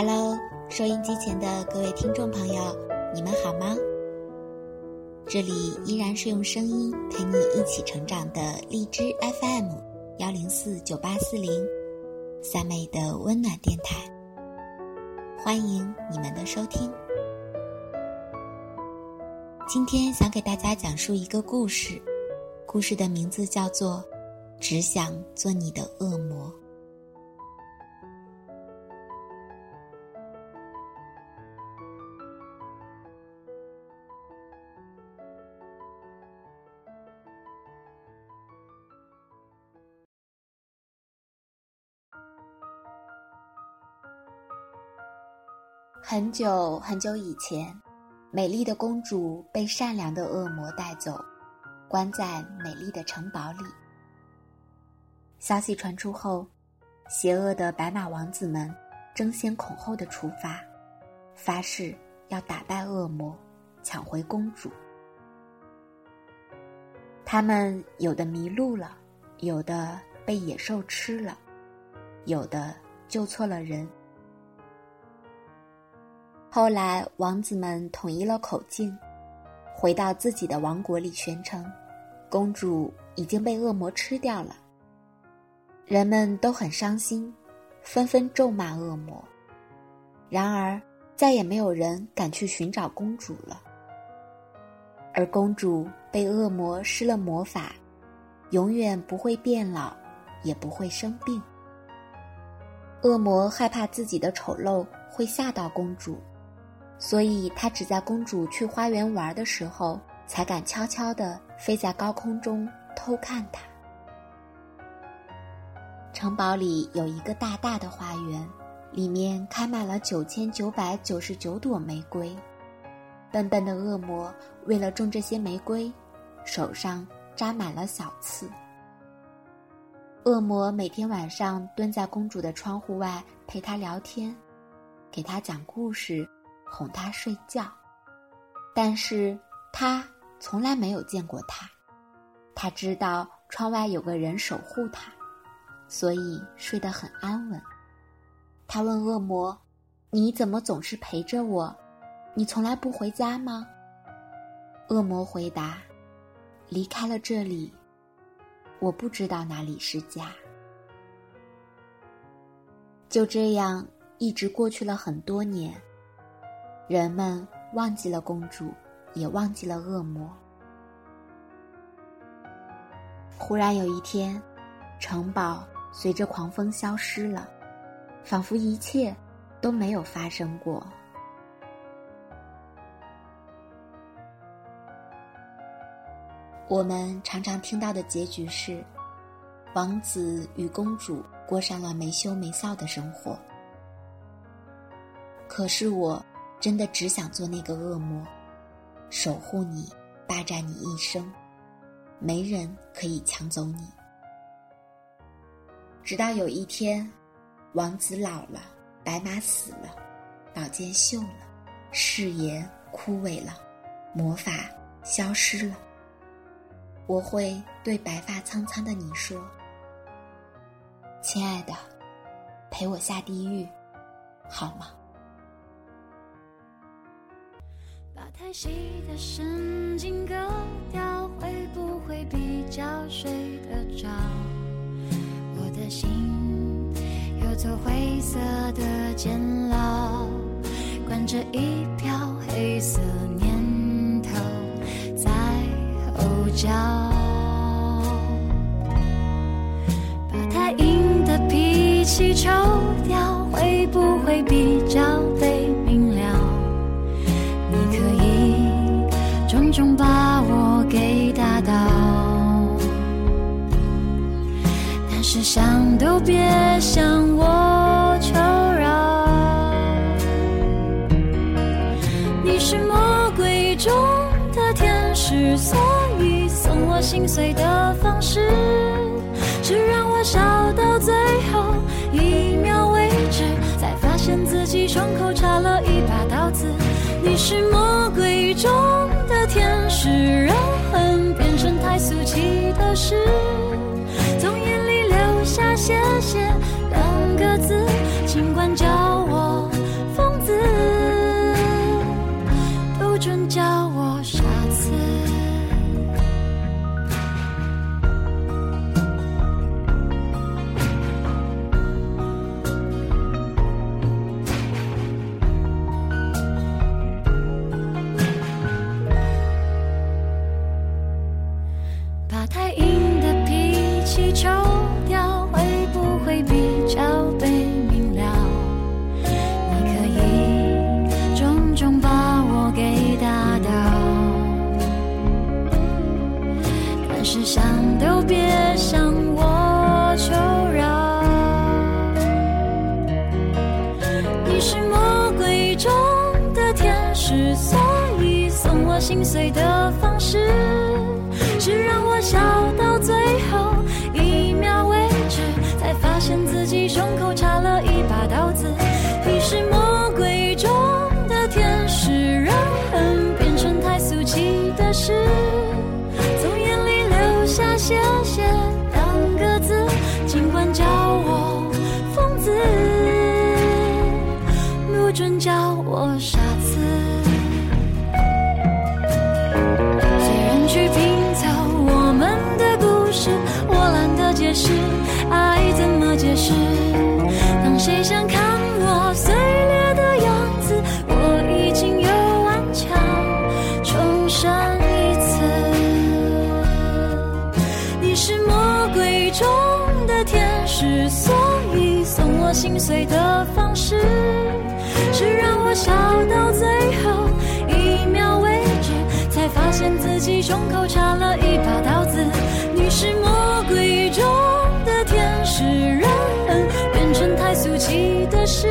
Hello，收音机前的各位听众朋友，你们好吗？这里依然是用声音陪你一起成长的荔枝 FM 幺零四九八四零，三妹的温暖电台。欢迎你们的收听。今天想给大家讲述一个故事，故事的名字叫做《只想做你的恶魔》。很久很久以前，美丽的公主被善良的恶魔带走，关在美丽的城堡里。消息传出后，邪恶的白马王子们争先恐后的出发，发誓要打败恶魔，抢回公主。他们有的迷路了，有的被野兽吃了，有的救错了人。后来，王子们统一了口径，回到自己的王国里宣称，公主已经被恶魔吃掉了。人们都很伤心，纷纷咒骂恶魔。然而，再也没有人敢去寻找公主了。而公主被恶魔施了魔法，永远不会变老，也不会生病。恶魔害怕自己的丑陋会吓到公主。所以，他只在公主去花园玩的时候，才敢悄悄地飞在高空中偷看她。城堡里有一个大大的花园，里面开满了九千九百九十九朵玫瑰。笨笨的恶魔为了种这些玫瑰，手上扎满了小刺。恶魔每天晚上蹲在公主的窗户外陪她聊天，给她讲故事。哄他睡觉，但是他从来没有见过他。他知道窗外有个人守护他，所以睡得很安稳。他问恶魔：“你怎么总是陪着我？你从来不回家吗？”恶魔回答：“离开了这里，我不知道哪里是家。”就这样，一直过去了很多年。人们忘记了公主，也忘记了恶魔。忽然有一天，城堡随着狂风消失了，仿佛一切都没有发生过。我们常常听到的结局是，王子与公主过上了没羞没臊的生活。可是我。真的只想做那个恶魔，守护你，霸占你一生，没人可以抢走你。直到有一天，王子老了，白马死了，宝剑锈了，誓言枯萎了，魔法消失了，我会对白发苍苍的你说：“亲爱的，陪我下地狱，好吗？”把太细的神经割掉，会不会比较睡得着？我的心有座灰色的监牢，关着一票黑色念头在吼叫。把太硬的脾气抽掉，会不会比较是想都别向我求饶。你是魔鬼中的天使，所以送我心碎的方式，是让我笑到最后一秒为止，才发现自己胸口插了一把刀子。你是魔鬼中。把太硬的脾气抽掉会不会比较被明了你可以重重把我给打倒但是想都别想我求饶你是魔鬼中的天使所以送我心碎的方式。笑到最后一秒为止，才发现自己胸口插了一把刀子。你是魔鬼中的天使，让恨变成太俗气的事，之所以送我心碎的方式，是让我笑到最后一秒为止，才发现自己胸口插了一把刀子。你是魔鬼中的天使，让人变成太俗气的事。